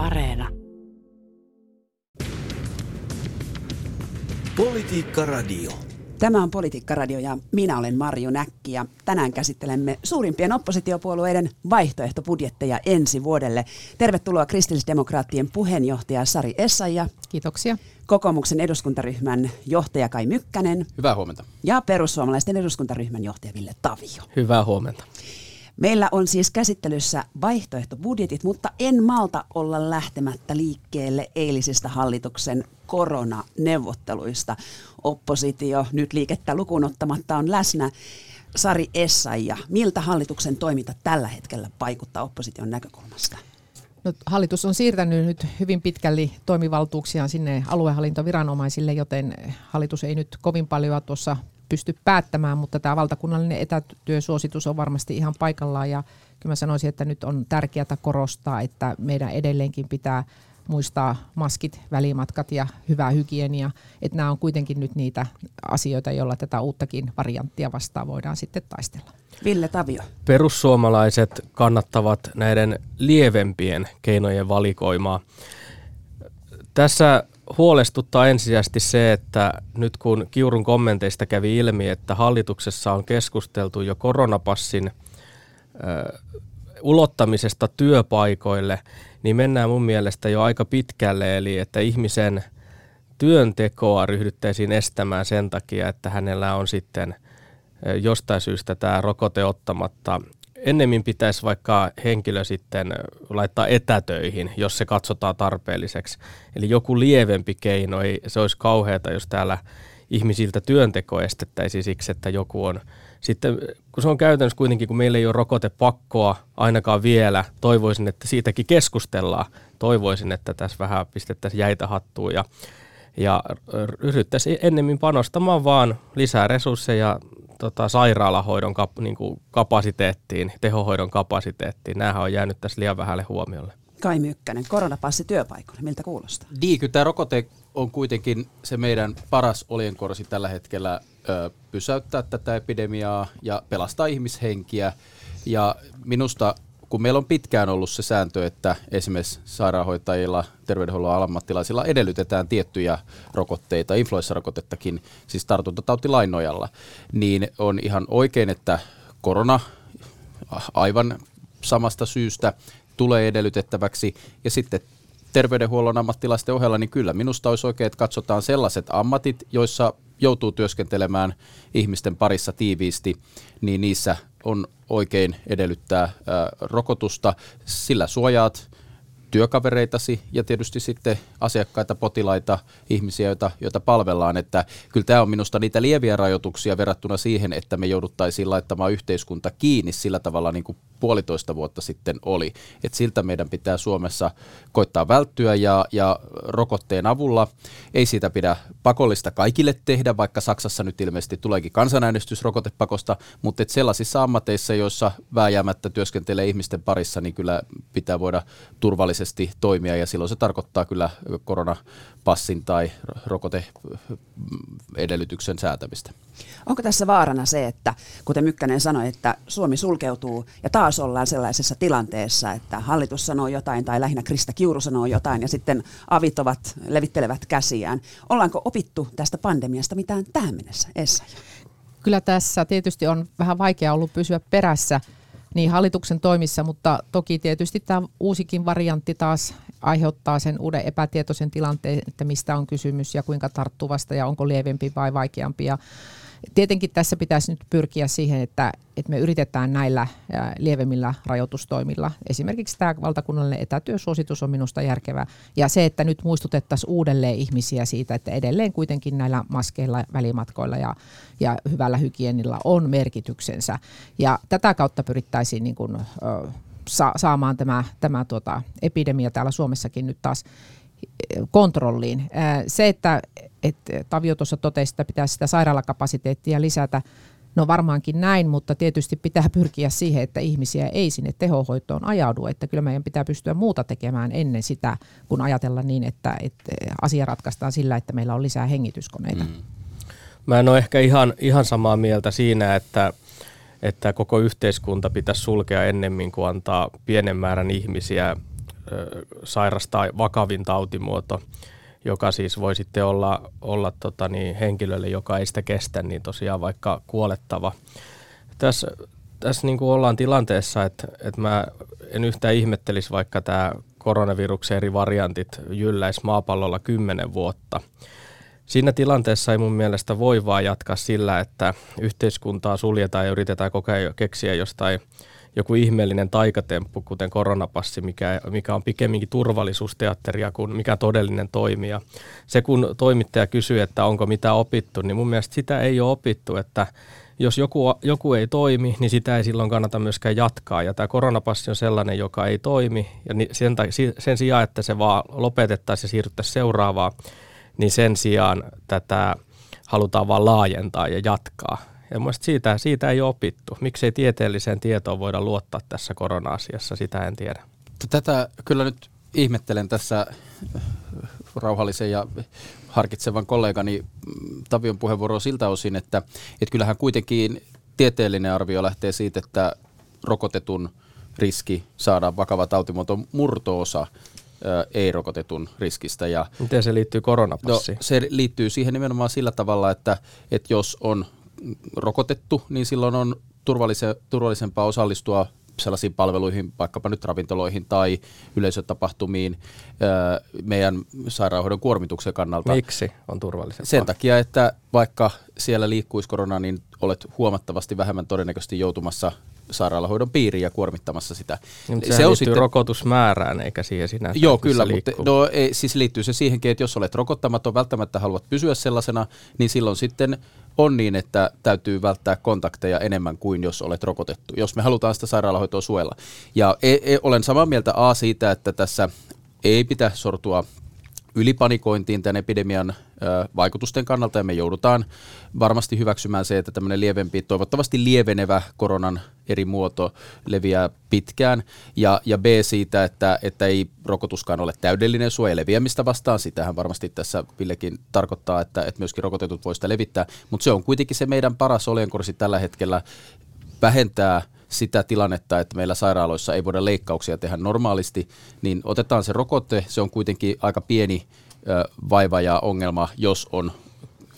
Areena. Politiikka Radio. Tämä on Politiikka Radio ja minä olen Marju Näkki ja tänään käsittelemme suurimpien oppositiopuolueiden vaihtoehtobudjetteja ensi vuodelle. Tervetuloa kristillisdemokraattien puheenjohtaja Sari Essaija. Kiitoksia. Kokoomuksen eduskuntaryhmän johtaja Kai Mykkänen. Hyvää huomenta. Ja perussuomalaisten eduskuntaryhmän johtaja Ville Tavio. Hyvää huomenta. Meillä on siis käsittelyssä vaihtoehtobudjetit, mutta en malta olla lähtemättä liikkeelle eilisistä hallituksen koronaneuvotteluista. Oppositio nyt liikettä lukuun ottamatta on läsnä. Sari Essaija, miltä hallituksen toiminta tällä hetkellä vaikuttaa opposition näkökulmasta? No, hallitus on siirtänyt nyt hyvin pitkälle toimivaltuuksiaan sinne aluehallintoviranomaisille, joten hallitus ei nyt kovin paljon tuossa pysty päättämään, mutta tämä valtakunnallinen etätyösuositus on varmasti ihan paikallaan ja kyllä mä sanoisin, että nyt on tärkeää korostaa, että meidän edelleenkin pitää muistaa maskit, välimatkat ja hyvä hygienia, että nämä on kuitenkin nyt niitä asioita, joilla tätä uuttakin varianttia vastaan voidaan sitten taistella. Ville Tavio. Perussuomalaiset kannattavat näiden lievempien keinojen valikoimaa. Tässä huolestuttaa ensisijaisesti se, että nyt kun Kiurun kommenteista kävi ilmi, että hallituksessa on keskusteltu jo koronapassin ö, ulottamisesta työpaikoille, niin mennään mun mielestä jo aika pitkälle, eli että ihmisen työntekoa ryhdyttäisiin estämään sen takia, että hänellä on sitten jostain syystä tämä rokote ottamatta ennemmin pitäisi vaikka henkilö sitten laittaa etätöihin, jos se katsotaan tarpeelliseksi. Eli joku lievempi keino, ei, se olisi kauheata, jos täällä ihmisiltä työnteko estettäisiin siksi, että joku on sitten, kun se on käytännössä kuitenkin, kun meillä ei ole rokotepakkoa ainakaan vielä, toivoisin, että siitäkin keskustellaan. Toivoisin, että tässä vähän pistettäisiin jäitä hattuun ja, ja ryhdyttäisiin ennemmin panostamaan vaan lisää resursseja tota, sairaalahoidon kap, niin kuin kapasiteettiin, tehohoidon kapasiteettiin. Nämähän on jäänyt tässä liian vähälle huomiolle. Kai Mykkänen, koronapassi työpaikoille, miltä kuulostaa? Niin, kyllä tämä rokote on kuitenkin se meidän paras oljenkorsi tällä hetkellä ö, pysäyttää tätä epidemiaa ja pelastaa ihmishenkiä. Ja minusta kun meillä on pitkään ollut se sääntö, että esimerkiksi sairaanhoitajilla, terveydenhuollon ammattilaisilla edellytetään tiettyjä rokotteita, influenssarokotettakin, siis tartuntatautilain nojalla, niin on ihan oikein, että korona aivan samasta syystä tulee edellytettäväksi. Ja sitten terveydenhuollon ammattilaisten ohella, niin kyllä minusta olisi oikein, että katsotaan sellaiset ammatit, joissa joutuu työskentelemään ihmisten parissa tiiviisti, niin niissä on oikein edellyttää ää, rokotusta. Sillä suojaat työkavereitasi ja tietysti sitten asiakkaita, potilaita, ihmisiä, joita, joita palvellaan. Että kyllä tämä on minusta niitä lieviä rajoituksia verrattuna siihen, että me jouduttaisiin laittamaan yhteiskunta kiinni sillä tavalla niin kuin puolitoista vuotta sitten oli. Et siltä meidän pitää Suomessa koittaa välttyä ja, ja rokotteen avulla ei siitä pidä pakollista kaikille tehdä, vaikka Saksassa nyt ilmeisesti tuleekin kansanäänestys rokotepakosta, mutta et sellaisissa ammateissa, joissa vääjäämättä työskentelee ihmisten parissa, niin kyllä pitää voida turvallisesti toimia ja silloin se tarkoittaa kyllä koronapassin tai rokoteedellytyksen säätämistä. Onko tässä vaarana se, että kuten Mykkänen sanoi, että Suomi sulkeutuu ja taas ollaan sellaisessa tilanteessa, että hallitus sanoo jotain tai lähinnä Krista Kiuru sanoo jotain ja sitten avit ovat, levittelevät käsiään. Ollaanko opittu tästä pandemiasta mitään tähän mennessä, Essa? Kyllä tässä tietysti on vähän vaikea ollut pysyä perässä niin hallituksen toimissa, mutta toki tietysti tämä uusikin variantti taas aiheuttaa sen uuden epätietoisen tilanteen, että mistä on kysymys ja kuinka tarttuvasta ja onko lievempi vai vaikeampi. Ja Tietenkin tässä pitäisi nyt pyrkiä siihen, että, että me yritetään näillä lievemmillä rajoitustoimilla. Esimerkiksi tämä valtakunnallinen etätyösuositus on minusta järkevä. Ja se, että nyt muistutettaisiin uudelleen ihmisiä siitä, että edelleen kuitenkin näillä maskeilla, välimatkoilla ja, ja hyvällä hygienillä on merkityksensä. Ja tätä kautta pyrittäisiin niin kuin, sa- saamaan tämä, tämä tuota, epidemia täällä Suomessakin nyt taas kontrolliin. Se, että, että Tavio tuossa totesi, että pitäisi sitä sairaalakapasiteettia lisätä, No varmaankin näin, mutta tietysti pitää pyrkiä siihen, että ihmisiä ei sinne tehohoitoon ajaudu. Että kyllä meidän pitää pystyä muuta tekemään ennen sitä, kun ajatella niin, että, että asia ratkaistaan sillä, että meillä on lisää hengityskoneita. Mm. Mä en ole ehkä ihan, ihan samaa mieltä siinä, että, että koko yhteiskunta pitäisi sulkea ennemmin kuin antaa pienen määrän ihmisiä sairastaa vakavin tautimuoto, joka siis voi sitten olla, olla tota niin, henkilölle, joka ei sitä kestä, niin tosiaan vaikka kuolettava. Tässä, tässä niin kuin ollaan tilanteessa, että, että mä en yhtään ihmettelisi, vaikka tämä koronaviruksen eri variantit jylläisi maapallolla kymmenen vuotta. Siinä tilanteessa ei mun mielestä voi vaan jatkaa sillä, että yhteiskuntaa suljetaan ja yritetään koko ajan keksiä jostain joku ihmeellinen taikatemppu, kuten koronapassi, mikä, mikä on pikemminkin turvallisuusteatteria kuin mikä todellinen toimija. Se kun toimittaja kysyy, että onko mitä opittu, niin mun mielestä sitä ei ole opittu, että jos joku, joku ei toimi, niin sitä ei silloin kannata myöskään jatkaa. Ja tämä koronapassi on sellainen, joka ei toimi. Ja sen, sen sijaan, että se vaan lopetettaisiin ja siirryttäisiin seuraavaan, niin sen sijaan tätä halutaan vaan laajentaa ja jatkaa. Ja mielestäni siitä, siitä ei opittu. Miksei tieteelliseen tietoon voida luottaa tässä korona-asiassa, sitä en tiedä. Tätä kyllä nyt ihmettelen tässä rauhallisen ja harkitsevan kollegani Tavion puheenvuoroa siltä osin, että, että kyllähän kuitenkin tieteellinen arvio lähtee siitä, että rokotetun riski saada vakava tautimuoto murtoosa ei-rokotetun riskistä. Ja, Miten se liittyy koronapassiin? No, se liittyy siihen nimenomaan sillä tavalla, että, että jos on rokotettu, niin silloin on turvallise, turvallisempaa osallistua sellaisiin palveluihin, vaikkapa nyt ravintoloihin tai yleisötapahtumiin meidän sairaanhoidon kuormituksen kannalta. Miksi on turvallisempaa? Sen takia, että vaikka siellä liikkuisi korona, niin olet huomattavasti vähemmän todennäköisesti joutumassa sairaalahoidon piiriin ja kuormittamassa sitä. Niin, se on sitten rokotusmäärään eikä siihen sinä. Joo, kyllä, mutta no, ei, siis liittyy se siihenkin, että jos olet rokottamaton, välttämättä haluat pysyä sellaisena, niin silloin sitten on niin, että täytyy välttää kontakteja enemmän kuin jos olet rokotettu, jos me halutaan sitä sairaalahoitoa suojella. Ja e, e, olen samaa mieltä A siitä, että tässä ei pitä sortua ylipanikointiin tämän epidemian vaikutusten kannalta ja me joudutaan varmasti hyväksymään se, että tämmöinen lievempi, toivottavasti lievenevä koronan eri muoto leviää pitkään. Ja, ja B siitä, että, että ei rokotuskaan ole täydellinen suoja leviämistä vastaan. Sitähän varmasti tässä Villekin tarkoittaa, että, että myöskin rokotetut voi sitä levittää, mutta se on kuitenkin se meidän paras oljenkorsi tällä hetkellä vähentää – sitä tilannetta, että meillä sairaaloissa ei voida leikkauksia tehdä normaalisti, niin otetaan se rokote. Se on kuitenkin aika pieni vaiva ja ongelma, jos on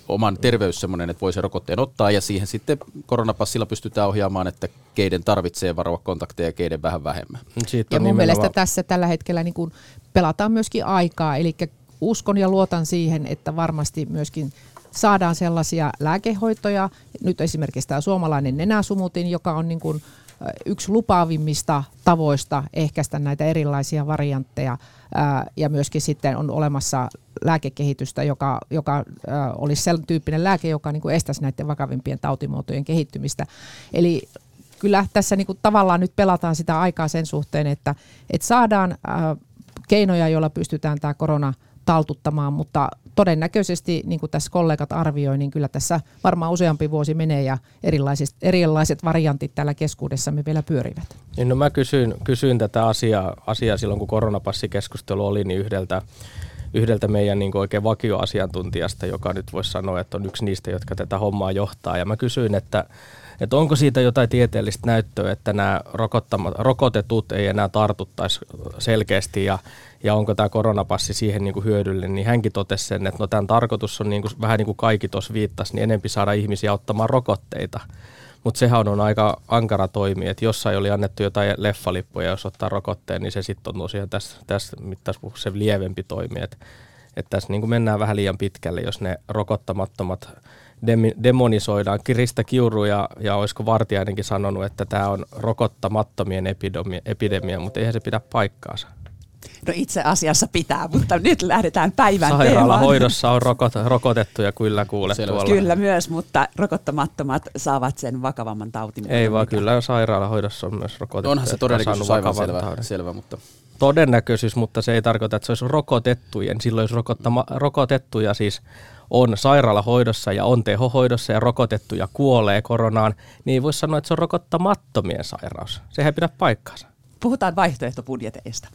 oman terveys sellainen, että voi se rokotteen ottaa ja siihen sitten koronapassilla pystytään ohjaamaan, että keiden tarvitsee varoa kontakteja ja keiden vähän vähemmän. Siitä ja mun nimenomaan... mielestä tässä tällä hetkellä niin kuin pelataan myöskin aikaa, eli uskon ja luotan siihen, että varmasti myöskin saadaan sellaisia lääkehoitoja, nyt esimerkiksi tämä suomalainen nenäsumutin, joka on niin kuin yksi lupaavimmista tavoista ehkäistä näitä erilaisia variantteja. Ja myöskin sitten on olemassa lääkekehitystä, joka, joka olisi sellainen tyyppinen lääke, joka niin kuin estäisi näiden vakavimpien tautimuotojen kehittymistä. Eli kyllä tässä niin kuin tavallaan nyt pelataan sitä aikaa sen suhteen, että, että saadaan keinoja, joilla pystytään tämä korona taltuttamaan, mutta todennäköisesti, niin kuin tässä kollegat arvioi, niin kyllä tässä varmaan useampi vuosi menee ja erilaiset, erilaiset variantit täällä keskuudessamme vielä pyörivät. Niin no mä kysyin, kysyin tätä asiaa, asiaa silloin, kun koronapassikeskustelu oli, niin yhdeltä yhdeltä meidän niin oikein vakioasiantuntijasta, joka nyt voisi sanoa, että on yksi niistä, jotka tätä hommaa johtaa. Ja mä kysyin, että, että onko siitä jotain tieteellistä näyttöä, että nämä rokotetut ei enää tartuttaisi selkeästi ja ja onko tämä koronapassi siihen niin kuin hyödyllinen, niin hänkin totesi sen, että no tämän tarkoitus on niin kuin, vähän niin kuin kaikki tuossa viittasi, niin enempi saada ihmisiä ottamaan rokotteita. Mutta sehän on aika ankara toimi, että jossain oli annettu jotain leffalippuja, jos ottaa rokotteen, niin se sitten on tosiaan tässä, tässä mittaus se lievempi toimi. Että et tässä niin kuin mennään vähän liian pitkälle, jos ne rokottamattomat demonisoidaan. Krista Kiuru ja, ja olisiko Vartiainenkin sanonut, että tämä on rokottamattomien epidemia, epidemia, mutta eihän se pidä paikkaansa. No itse asiassa pitää, mutta nyt lähdetään päivän Sairaalahoidossa on rokot, rokotettuja kyllä kuule tuolla. Kyllä myös, mutta rokottamattomat saavat sen vakavamman tautin. Ei vaan mikä. kyllä sairaalahoidossa on myös rokotettu. Onhan se todennäköisyys aivan selvä, selvä, mutta... Todennäköisyys, mutta se ei tarkoita, että se olisi rokotettujen. Silloin jos rokottama, rokotettuja siis on sairaalahoidossa ja on tehohoidossa ja rokotettuja kuolee koronaan, niin ei voi sanoa, että se on rokottamattomien sairaus. Sehän ei pidä paikkaansa puhutaan vaihtoehtobudjeteista.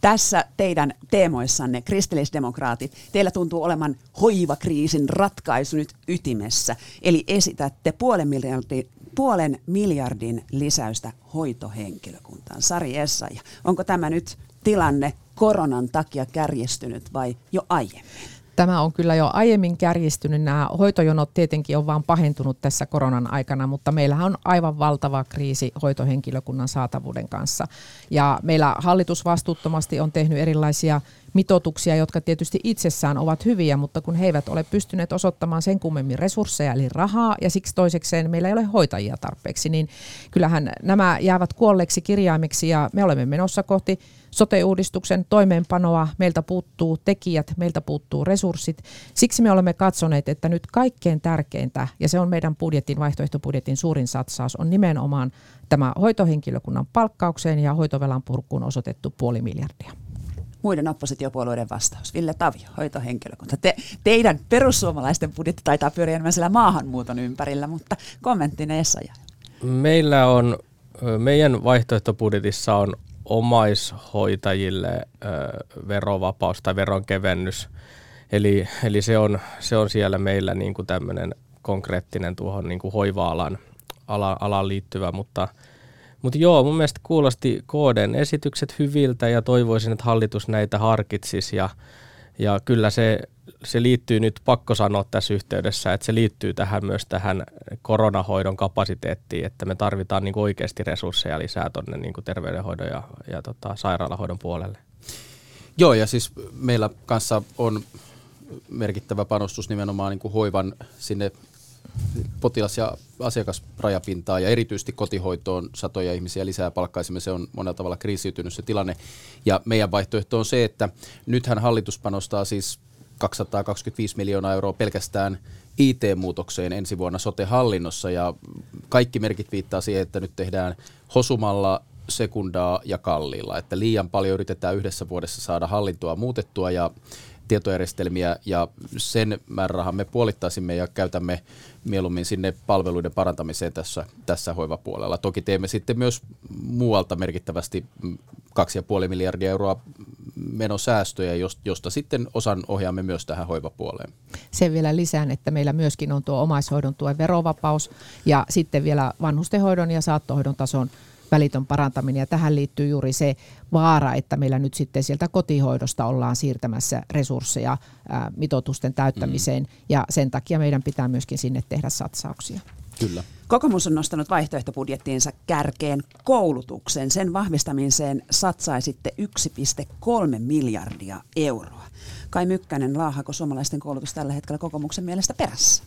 Tässä teidän teemoissanne, kristillisdemokraatit, teillä tuntuu olevan hoivakriisin ratkaisu nyt ytimessä. Eli esitätte puolen miljardin, puolen miljardin lisäystä hoitohenkilökuntaan. Sari Essaja, onko tämä nyt tilanne koronan takia kärjestynyt vai jo aiemmin? Tämä on kyllä jo aiemmin kärjistynyt. Nämä hoitojonot tietenkin on vain pahentunut tässä koronan aikana, mutta meillähän on aivan valtava kriisi hoitohenkilökunnan saatavuuden kanssa. Ja meillä hallitus vastuuttomasti on tehnyt erilaisia mitoituksia, jotka tietysti itsessään ovat hyviä, mutta kun he eivät ole pystyneet osoittamaan sen kummemmin resursseja eli rahaa ja siksi toisekseen meillä ei ole hoitajia tarpeeksi, niin kyllähän nämä jäävät kuolleeksi kirjaimiksi ja me olemme menossa kohti sote-uudistuksen toimeenpanoa, meiltä puuttuu tekijät, meiltä puuttuu resurssit. Siksi me olemme katsoneet, että nyt kaikkein tärkeintä, ja se on meidän budjetin, vaihtoehtobudjetin suurin satsaus, on nimenomaan tämä hoitohenkilökunnan palkkaukseen ja hoitovelan purkuun osoitettu puoli miljardia muiden oppositiopuolueiden vastaus. Ville Tavio, hoitohenkilökunta. Te, teidän perussuomalaisten budjetti taitaa pyöriä enemmän siellä maahanmuuton ympärillä, mutta kommenttine Essaja. Meillä on, meidän vaihtoehtobudjetissa on omaishoitajille verovapaus tai veronkevennys. Eli, eli se, on, se on siellä meillä niin kuin tämmöinen konkreettinen tuohon niin kuin hoiva-alan ala, alaan liittyvä, mutta, mutta joo, mun mielestä kuulosti KDn esitykset hyviltä ja toivoisin, että hallitus näitä harkitsisi ja, ja kyllä se se liittyy nyt, pakko sanoa tässä yhteydessä, että se liittyy tähän myös tähän koronahoidon kapasiteettiin, että me tarvitaan niin oikeasti resursseja lisää tuonne niin terveydenhoidon ja, ja tota, sairaalahoidon puolelle. Joo, ja siis meillä kanssa on merkittävä panostus nimenomaan niin kuin hoivan sinne potilas- ja asiakasrajapintaa ja erityisesti kotihoitoon satoja ihmisiä lisää palkkaisimme. Se on monella tavalla kriisiytynyt se tilanne. Ja meidän vaihtoehto on se, että nythän hallitus panostaa siis 225 miljoonaa euroa pelkästään IT-muutokseen ensi vuonna sote-hallinnossa ja kaikki merkit viittaa siihen, että nyt tehdään hosumalla sekundaa ja kalliilla, että liian paljon yritetään yhdessä vuodessa saada hallintoa muutettua ja tietojärjestelmiä ja sen määrärahan me puolittaisimme ja käytämme mieluummin sinne palveluiden parantamiseen tässä, tässä hoivapuolella. Toki teemme sitten myös muualta merkittävästi 2,5 miljardia euroa menosäästöjä, josta sitten osan ohjaamme myös tähän hoivapuoleen. Sen vielä lisään, että meillä myöskin on tuo omaishoidon tuen verovapaus ja sitten vielä vanhustenhoidon ja saattohoidon tason välitön parantaminen. Ja tähän liittyy juuri se vaara, että meillä nyt sitten sieltä kotihoidosta ollaan siirtämässä resursseja ää, mitoitusten täyttämiseen. Mm. Ja sen takia meidän pitää myöskin sinne tehdä satsauksia. Kyllä. Kokoomus on nostanut vaihtoehtobudjettiinsa kärkeen koulutuksen. Sen vahvistamiseen satsaisitte 1,3 miljardia euroa. Kai Mykkänen, laahako suomalaisten koulutus tällä hetkellä kokoomuksen mielestä perässä?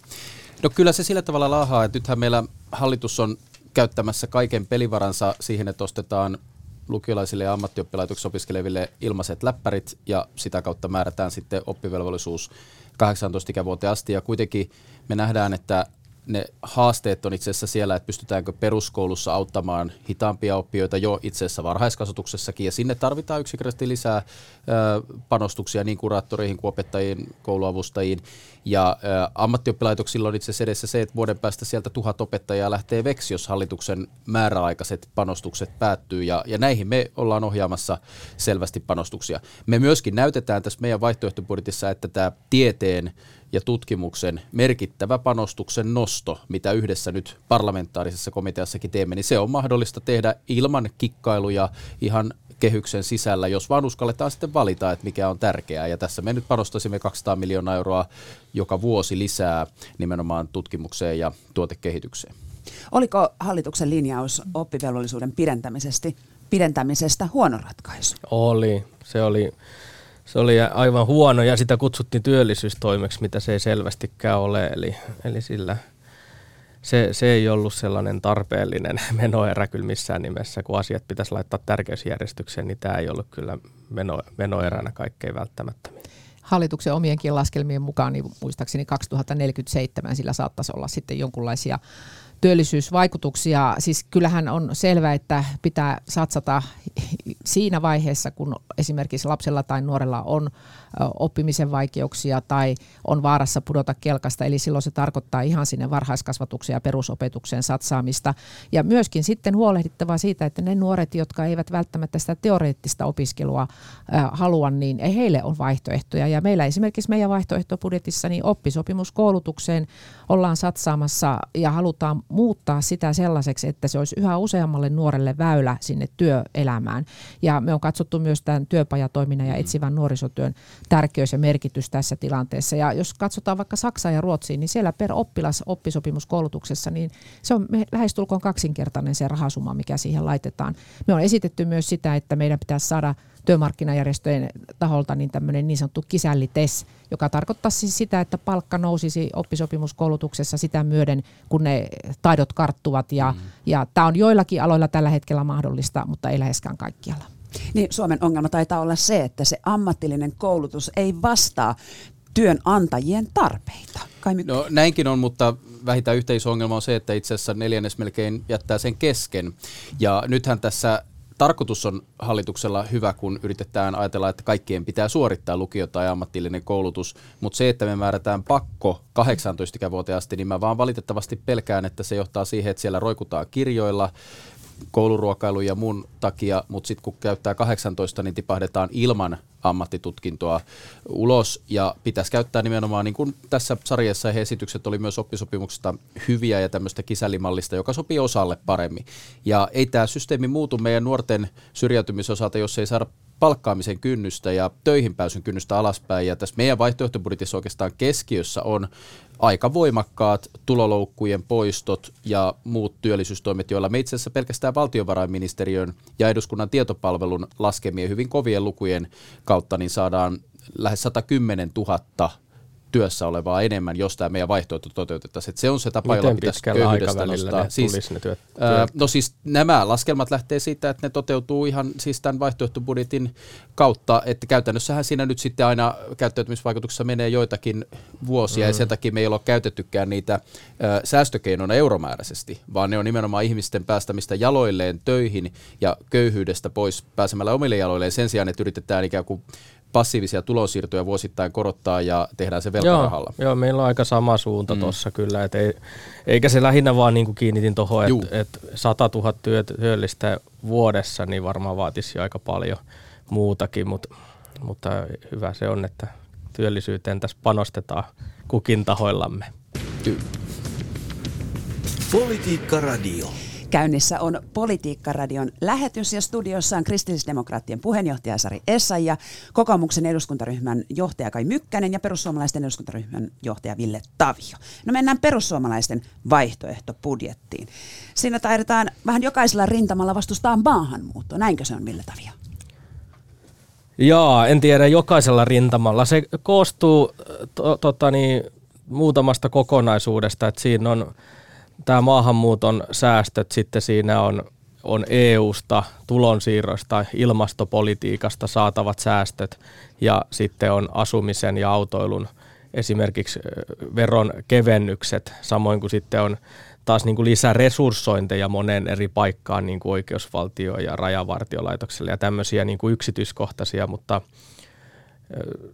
No kyllä se sillä tavalla laahaa, että nythän meillä hallitus on käyttämässä kaiken pelivaransa siihen, että ostetaan lukiolaisille ja ammattioppilaitoksissa opiskeleville ilmaiset läppärit ja sitä kautta määrätään sitten oppivelvollisuus 18 ikävuoteen asti. Ja kuitenkin me nähdään, että ne haasteet on itse asiassa siellä, että pystytäänkö peruskoulussa auttamaan hitaampia oppijoita jo itse asiassa varhaiskasvatuksessakin, ja sinne tarvitaan yksinkertaisesti lisää panostuksia niin kuraattoreihin kuin opettajiin, kouluavustajiin, ja ammattioppilaitoksilla on itse asiassa edessä se, että vuoden päästä sieltä tuhat opettajaa lähtee veksi, jos hallituksen määräaikaiset panostukset päättyy, ja, ja näihin me ollaan ohjaamassa selvästi panostuksia. Me myöskin näytetään tässä meidän vaihtoehtobudjetissa, että tämä tieteen ja tutkimuksen merkittävä panostuksen nosto, mitä yhdessä nyt parlamentaarisessa komiteassakin teemme, niin se on mahdollista tehdä ilman kikkailuja ihan kehyksen sisällä, jos vaan uskalletaan sitten valita, että mikä on tärkeää. Ja tässä me nyt panostaisimme 200 miljoonaa euroa joka vuosi lisää nimenomaan tutkimukseen ja tuotekehitykseen. Oliko hallituksen linjaus oppivelvollisuuden pidentämisestä, pidentämisestä huono ratkaisu? Oli. Se oli se oli aivan huono ja sitä kutsuttiin työllisyystoimeksi, mitä se ei selvästikään ole. Eli, eli sillä se, se ei ollut sellainen tarpeellinen menoerä kyllä missään nimessä, kun asiat pitäisi laittaa tärkeysjärjestykseen, niin tämä ei ollut kyllä meno, menoeränä kaikkein välttämättömin. Hallituksen omienkin laskelmien mukaan, niin muistaakseni 2047 sillä saattaisi olla sitten jonkunlaisia työllisyysvaikutuksia. Siis kyllähän on selvää, että pitää satsata siinä vaiheessa, kun esimerkiksi lapsella tai nuorella on oppimisen vaikeuksia tai on vaarassa pudota kelkasta. Eli silloin se tarkoittaa ihan sinne varhaiskasvatukseen ja perusopetukseen satsaamista. Ja myöskin sitten huolehdittava siitä, että ne nuoret, jotka eivät välttämättä sitä teoreettista opiskelua halua, niin heille on vaihtoehtoja. Ja meillä esimerkiksi meidän vaihtoehtobudjetissa niin oppisopimuskoulutukseen ollaan satsaamassa ja halutaan muuttaa sitä sellaiseksi, että se olisi yhä useammalle nuorelle väylä sinne työelämään. Ja me on katsottu myös tämän työpajatoiminnan ja etsivän nuorisotyön tärkeys ja merkitys tässä tilanteessa. Ja jos katsotaan vaikka Saksaa ja Ruotsiin, niin siellä per oppilas oppisopimuskoulutuksessa, niin se on lähestulkoon kaksinkertainen se rahasumma, mikä siihen laitetaan. Me on esitetty myös sitä, että meidän pitäisi saada työmarkkinajärjestöjen taholta niin tämmöinen niin sanottu kisällites, joka tarkoittaa siis sitä, että palkka nousisi oppisopimuskoulutuksessa sitä myöden, kun ne taidot karttuvat. Ja, mm. ja tämä on joillakin aloilla tällä hetkellä mahdollista, mutta ei läheskään kaikkialla. Niin Suomen ongelma taitaa olla se, että se ammatillinen koulutus ei vastaa työnantajien tarpeita. Kai no näinkin on, mutta vähintään yhteisongelma on se, että itse asiassa neljännes melkein jättää sen kesken. Ja nythän tässä tarkoitus on hallituksella hyvä, kun yritetään ajatella, että kaikkien pitää suorittaa lukio tai ammatillinen koulutus, mutta se, että me määrätään pakko 18-ikävuotiaasti, niin mä vaan valitettavasti pelkään, että se johtaa siihen, että siellä roikutaan kirjoilla, kouluruokailu ja muun takia, mutta sitten kun käyttää 18, niin tipahdetaan ilman ammattitutkintoa ulos ja pitäisi käyttää nimenomaan, niin kuin tässä sarjassa he esitykset oli myös oppisopimuksesta hyviä ja tämmöistä kisällimallista, joka sopii osalle paremmin. Ja ei tämä systeemi muutu meidän nuorten syrjäytymisosalta, jos ei saada palkkaamisen kynnystä ja töihin pääsyn kynnystä alaspäin. Ja tässä meidän vaihtoehtobudjetissa oikeastaan keskiössä on aika voimakkaat tuloloukkujen poistot ja muut työllisyystoimet, joilla me itse asiassa pelkästään valtiovarainministeriön ja eduskunnan tietopalvelun laskemien hyvin kovien lukujen kautta niin saadaan lähes 110 000 työssä olevaa enemmän, jos tämä meidän vaihtoehto toteutettaisiin. Että se on se tapa, Miten jolla pitäisi köyhyydestä nostaa. Ne siis, ne työt, työt? no siis nämä laskelmat lähtee siitä, että ne toteutuu ihan siis tämän vaihtoehtobudjetin kautta, että käytännössähän siinä nyt sitten aina käyttäytymisvaikutuksessa menee joitakin vuosia, mm. ja sen takia me ei ole käytettykään niitä ö, säästökeinoina euromääräisesti, vaan ne on nimenomaan ihmisten päästämistä jaloilleen töihin ja köyhyydestä pois pääsemällä omille jaloilleen sen sijaan, että yritetään ikään kuin passiivisia tulonsiirtoja vuosittain korottaa ja tehdään se velkarahalla. Joo, joo meillä on aika sama suunta mm. tuossa kyllä, et ei, eikä se lähinnä vaan niin kuin kiinnitin tuohon, että et 100 000 työt, työllistä vuodessa, niin varmaan vaatisi aika paljon muutakin, mut, mutta hyvä se on, että työllisyyteen tässä panostetaan kukin tahoillamme. Politiikka Radio. Käynnissä on Politiikka-radion lähetys ja studiossa on kristillisdemokraattien puheenjohtaja Sari Essa ja kokoomuksen eduskuntaryhmän johtaja Kai Mykkänen ja perussuomalaisten eduskuntaryhmän johtaja Ville Tavio. No mennään perussuomalaisten vaihtoehtobudjettiin. Siinä taidetaan vähän jokaisella rintamalla vastustaa maahanmuuttoa. Näinkö se on, Ville Tavio? Jaa, en tiedä jokaisella rintamalla. Se koostuu to, tota niin, muutamasta kokonaisuudesta, että siinä on tämä maahanmuuton säästöt sitten siinä on, on EU-sta, tulonsiirroista, ilmastopolitiikasta saatavat säästöt ja sitten on asumisen ja autoilun esimerkiksi veron kevennykset, samoin kuin sitten on taas niin kuin lisäresurssointeja monen eri paikkaan niin kuin oikeusvaltio- ja rajavartiolaitokselle ja tämmöisiä niin kuin yksityiskohtaisia, mutta –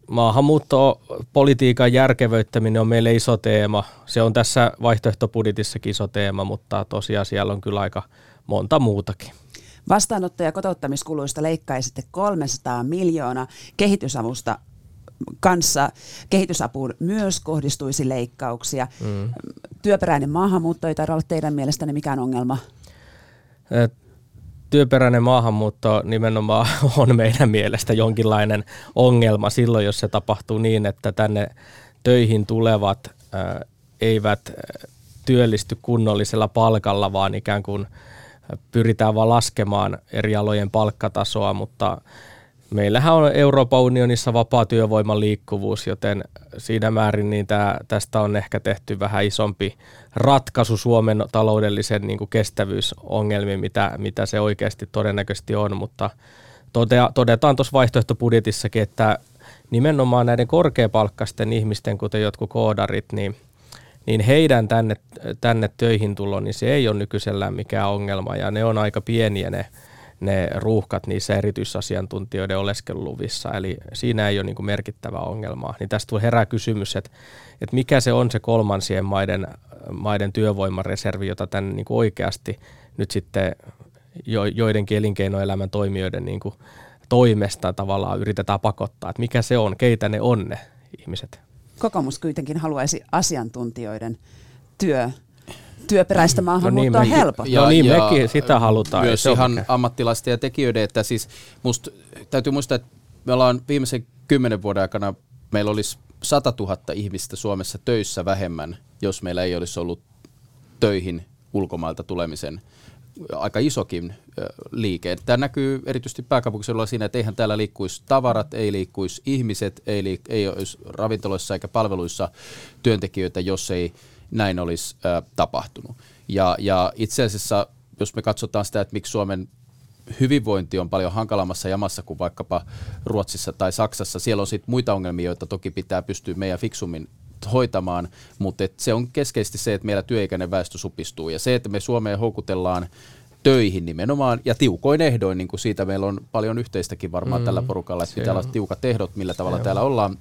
Maahanmuuttopolitiikan järkevöittäminen on meille iso teema. Se on tässä vaihtoehtobudjetissakin iso teema, mutta tosiaan siellä on kyllä aika monta muutakin. Vastaanotto- ja kotouttamiskuluista leikkaisitte 300 miljoonaa kehitysavusta kanssa kehitysapuun myös kohdistuisi leikkauksia. Mm. Työperäinen maahanmuutto ei taida olla teidän mielestänne mikään ongelma? Työperäinen maahanmuutto nimenomaan on meidän mielestä jonkinlainen ongelma silloin, jos se tapahtuu niin, että tänne töihin tulevat ää, eivät työllisty kunnollisella palkalla, vaan ikään kuin pyritään vaan laskemaan eri alojen palkkatasoa, mutta meillähän on Euroopan unionissa vapaa työvoiman liikkuvuus, joten siinä määrin niin tää, tästä on ehkä tehty vähän isompi ratkaisu Suomen taloudellisen niin kestävyysongelmiin, mitä, mitä se oikeasti todennäköisesti on, mutta todea, todetaan tuossa vaihtoehtobudjetissakin, että nimenomaan näiden korkeapalkkaisten ihmisten, kuten jotkut koodarit, niin, niin heidän tänne, tänne töihin tulo, niin se ei ole nykyisellään mikään ongelma ja ne on aika pieniä ne ne ruuhkat niissä erityisasiantuntijoiden oleskeluluvissa, eli siinä ei ole niin kuin merkittävää ongelmaa. Niin tästä herää kysymys, että, että mikä se on se kolmansien maiden, maiden työvoimareservi, jota tänne niin kuin oikeasti nyt sitten jo, joidenkin elinkeinoelämän toimijoiden niin kuin toimesta tavallaan yritetään pakottaa, että mikä se on, keitä ne on ne ihmiset. Kokoomus kuitenkin haluaisi asiantuntijoiden työ työperäistä maahanmuuttoa no niin, helpottaa. Ja, no niin, ja mekin sitä halutaan. Myös ihan ammattilaisten ja tekijöiden, että siis musta täytyy muistaa, että me ollaan viimeisen kymmenen vuoden aikana, meillä olisi 100 000 ihmistä Suomessa töissä vähemmän, jos meillä ei olisi ollut töihin ulkomailta tulemisen aika isokin liike. Tämä näkyy erityisesti pääkaupunkiseudulla siinä, että eihän täällä liikkuisi tavarat, ei liikkuisi ihmiset, ei, liik- ei olisi ravintoloissa eikä palveluissa työntekijöitä, jos ei näin olisi äh, tapahtunut. Ja, ja itse asiassa, jos me katsotaan sitä, että miksi Suomen hyvinvointi on paljon hankalammassa jamassa kuin vaikkapa Ruotsissa tai Saksassa. Siellä on sitten muita ongelmia, joita toki pitää pystyä meidän fiksummin hoitamaan, mutta et se on keskeisesti se, että meillä työikäinen väestö supistuu ja se, että me Suomeen houkutellaan töihin nimenomaan ja tiukoin ehdoin, niin kuin siitä meillä on paljon yhteistäkin varmaan mm, tällä porukalla, että pitää olla tiukat ehdot, millä tavalla täällä ollaan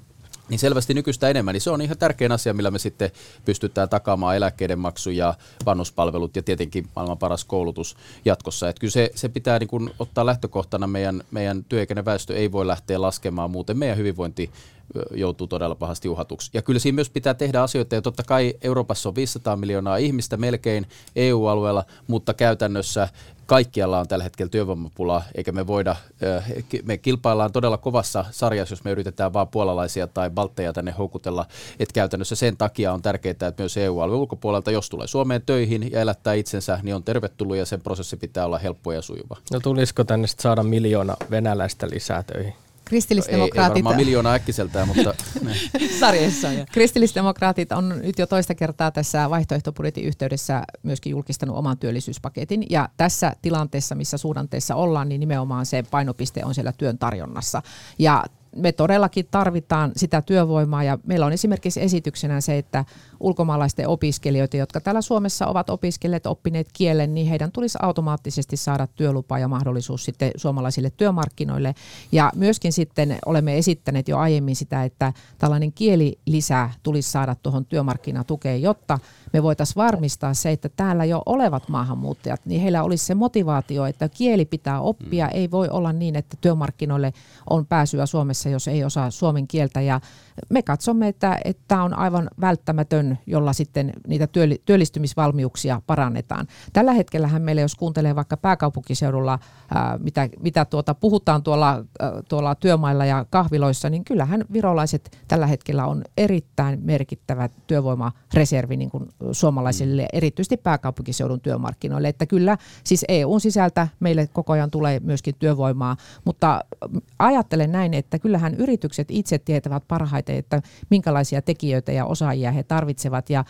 niin selvästi nykyistä enemmän, niin se on ihan tärkein asia, millä me sitten pystytään takaamaan eläkkeiden maksu ja vanhuspalvelut ja tietenkin maailman paras koulutus jatkossa. Että kyllä se, se pitää niin kuin ottaa lähtökohtana, meidän, meidän työikäinen väestö ei voi lähteä laskemaan, muuten meidän hyvinvointi joutuu todella pahasti uhatuksi. Ja kyllä siinä myös pitää tehdä asioita, ja totta kai Euroopassa on 500 miljoonaa ihmistä melkein EU-alueella, mutta käytännössä kaikkialla on tällä hetkellä työvoimapula, eikä me voida, me kilpaillaan todella kovassa sarjassa, jos me yritetään vain puolalaisia tai baltteja tänne houkutella, että käytännössä sen takia on tärkeää, että myös EU-alueen ulkopuolelta, jos tulee Suomeen töihin ja elättää itsensä, niin on tervetullut ja sen prosessi pitää olla helppo ja sujuva. No tulisiko tänne saada miljoona venäläistä lisää töihin? Kristillisdemokraatit... Ei, ei varmaan miljoona äkkiseltään, mutta... Sarjassa. Kristillisdemokraatit on nyt jo toista kertaa tässä vaihtoehtobudjetin yhteydessä myöskin julkistanut oman työllisyyspaketin. Ja tässä tilanteessa, missä suhdanteessa ollaan, niin nimenomaan se painopiste on siellä työn tarjonnassa. Ja me todellakin tarvitaan sitä työvoimaa ja meillä on esimerkiksi esityksenä se, että ulkomaalaisten opiskelijoita, jotka täällä Suomessa ovat opiskelleet, oppineet kielen, niin heidän tulisi automaattisesti saada työlupa ja mahdollisuus sitten suomalaisille työmarkkinoille. Ja myöskin sitten olemme esittäneet jo aiemmin sitä, että tällainen kielilisä tulisi saada tuohon työmarkkinatukeen, jotta me voitaisiin varmistaa se, että täällä jo olevat maahanmuuttajat, niin heillä olisi se motivaatio, että kieli pitää oppia. Mm. Ei voi olla niin, että työmarkkinoille on pääsyä Suomessa, jos ei osaa suomen kieltä. Ja me katsomme, että tämä on aivan välttämätön, jolla sitten niitä työllistymisvalmiuksia parannetaan. Tällä hetkellähän meillä, jos kuuntelee vaikka pääkaupunkiseudulla, ää, mitä, mitä tuota, puhutaan tuolla, ää, tuolla työmailla ja kahviloissa, niin kyllähän virolaiset tällä hetkellä on erittäin merkittävä työvoimareservi niin kuin suomalaisille, erityisesti pääkaupunkiseudun työmarkkinoille. Että kyllä siis EUn sisältä meille koko ajan tulee myöskin työvoimaa, mutta ajattelen näin, että kyllähän yritykset itse tietävät parhaiten, parhaiten, että minkälaisia tekijöitä ja osaajia he tarvitsevat. Ja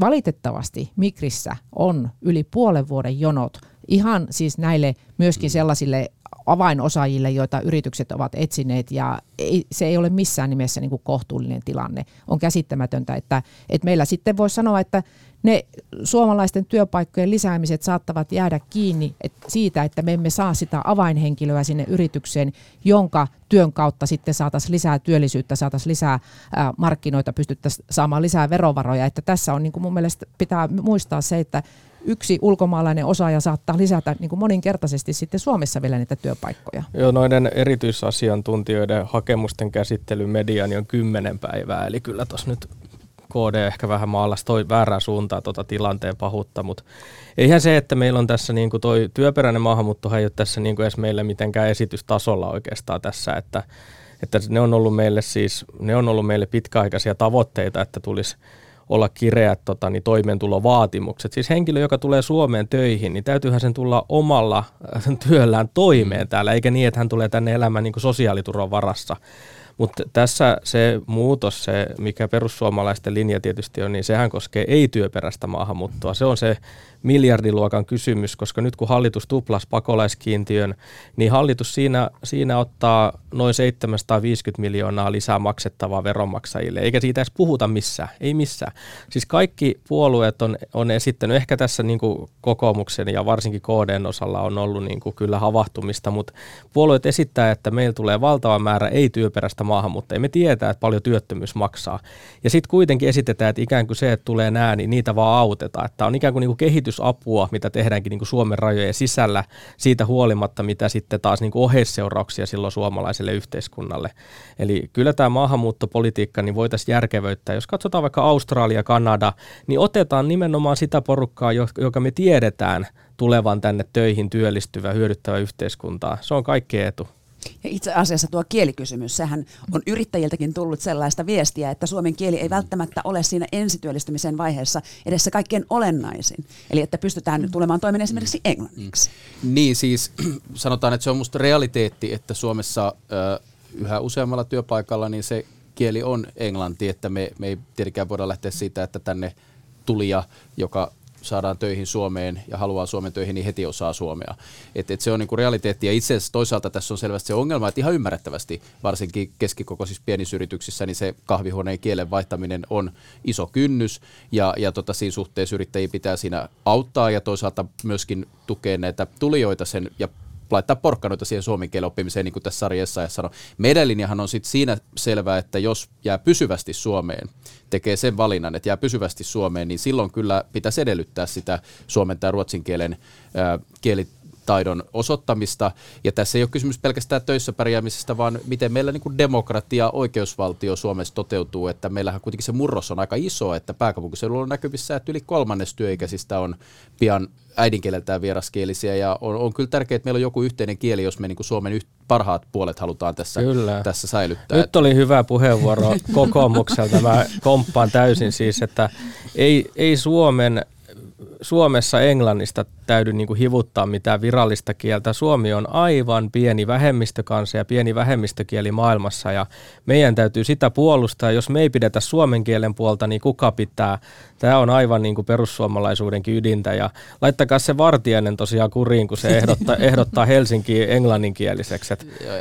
valitettavasti Mikrissä on yli puolen vuoden jonot ihan siis näille myöskin sellaisille avainosaajille, joita yritykset ovat etsineet ja ei, se ei ole missään nimessä niin kuin kohtuullinen tilanne. On käsittämätöntä, että, että meillä sitten voi sanoa, että ne suomalaisten työpaikkojen lisäämiset saattavat jäädä kiinni siitä, että me emme saa sitä avainhenkilöä sinne yritykseen, jonka työn kautta sitten saataisiin lisää työllisyyttä, saataisiin lisää markkinoita, pystyttäisiin saamaan lisää verovaroja. Että tässä on niin kuin mun mielestä pitää muistaa se, että yksi ulkomaalainen osaaja saattaa lisätä niin kuin moninkertaisesti sitten Suomessa vielä niitä työpaikkoja. Joo, noiden erityisasiantuntijoiden hakemusten käsittely mediani on kymmenen päivää, eli kyllä tuossa nyt KD ehkä vähän maalasi toi väärää suuntaa tota tilanteen pahuutta, mutta eihän se, että meillä on tässä niin kuin toi työperäinen maahanmuutto ei ole tässä niin kuin edes meille mitenkään esitystasolla oikeastaan tässä, että, että ne on ollut meille siis, ne on ollut meille pitkäaikaisia tavoitteita, että tulisi olla kireät tota, niin toimeentulovaatimukset. Siis henkilö, joka tulee Suomeen töihin, niin täytyyhän sen tulla omalla äh, työllään toimeen täällä, eikä niin, että hän tulee tänne elämään niin sosiaaliturvan varassa. Mutta tässä se muutos, se mikä perussuomalaisten linja tietysti on, niin sehän koskee ei-työperäistä maahanmuuttoa. Se on se miljardiluokan kysymys, koska nyt kun hallitus tuplas pakolaiskiintiön, niin hallitus siinä, siinä ottaa noin 750 miljoonaa lisää maksettavaa veronmaksajille, eikä siitä edes puhuta missään, ei missään. Siis kaikki puolueet on, on esittänyt, ehkä tässä niin kuin kokoomuksen ja varsinkin KDn osalla on ollut niin kuin kyllä havahtumista, mutta puolueet esittää, että meillä tulee valtava määrä ei-työperäistä maahanmuuttajia. Me tietää, että paljon työttömyys maksaa. Ja sitten kuitenkin esitetään, että ikään kuin se, että tulee nää, niin niitä vaan autetaan. Että on ikään kuin, niin kuin kehitysapua, mitä tehdäänkin niin kuin Suomen rajojen sisällä, siitä huolimatta, mitä sitten taas niin kuin oheisseurauksia silloin suomalaiselle yhteiskunnalle. Eli kyllä tämä maahanmuuttopolitiikka niin voitaisiin järkevöittää. Jos katsotaan vaikka Australia, Kanada, niin otetaan nimenomaan sitä porukkaa, joka me tiedetään tulevan tänne töihin työllistyvä, hyödyttävä yhteiskuntaa. Se on kaikki etu. Ja itse asiassa tuo kielikysymys, sehän on yrittäjiltäkin tullut sellaista viestiä, että suomen kieli ei välttämättä ole siinä ensityöllistymisen vaiheessa edes se kaikkein olennaisin. Eli että pystytään tulemaan toimeen esimerkiksi englanniksi. Niin siis sanotaan, että se on musta realiteetti, että Suomessa yhä useammalla työpaikalla niin se kieli on englanti, että me, me ei tietenkään voida lähteä siitä, että tänne tulija, joka saadaan töihin Suomeen ja haluaa Suomen töihin, niin heti osaa suomea. Et, et se on niinku realiteetti ja itse asiassa toisaalta tässä on selvästi se ongelma, että ihan ymmärrettävästi, varsinkin keskikokoisissa pienissä yrityksissä, niin se kahvihuoneen kielen vaihtaminen on iso kynnys ja, ja tota, siinä suhteessa yrittäjiä pitää siinä auttaa ja toisaalta myöskin tukea näitä tulijoita sen ja laittaa porkkanoita siihen suomen kielen oppimiseen, niin kuin tässä sarjassa ja sanoi. Meidän linjahan on sitten siinä selvää, että jos jää pysyvästi Suomeen, tekee sen valinnan, että jää pysyvästi Suomeen, niin silloin kyllä pitäisi edellyttää sitä suomen tai ruotsin kielen ää, kieli taidon osoittamista. Ja tässä ei ole kysymys pelkästään töissä pärjäämisestä, vaan miten meillä niin kuin demokratia, oikeusvaltio Suomessa toteutuu. Että meillähän kuitenkin se murros on aika iso, että pääkaupunkiseudulla on näkyvissä, että yli kolmannes työikäisistä on pian äidinkieleltään vieraskielisiä ja on, on kyllä tärkeää, että meillä on joku yhteinen kieli, jos me niin kuin Suomen yht, parhaat puolet halutaan tässä, kyllä. tässä säilyttää. Nyt oli hyvä puheenvuoro kokoomukselta. Mä komppaan täysin siis, että ei, ei Suomen Suomessa englannista täydy niin kuin hivuttaa mitään virallista kieltä. Suomi on aivan pieni vähemmistökansa ja pieni vähemmistökieli maailmassa ja meidän täytyy sitä puolustaa. Jos me ei pidetä suomen kielen puolta, niin kuka pitää? Tämä on aivan niin kuin perussuomalaisuudenkin ydintä ja laittakaa se Vartiainen tosiaan kuriin, kun se ehdottaa, ehdottaa Helsinkiin englanninkieliseksi.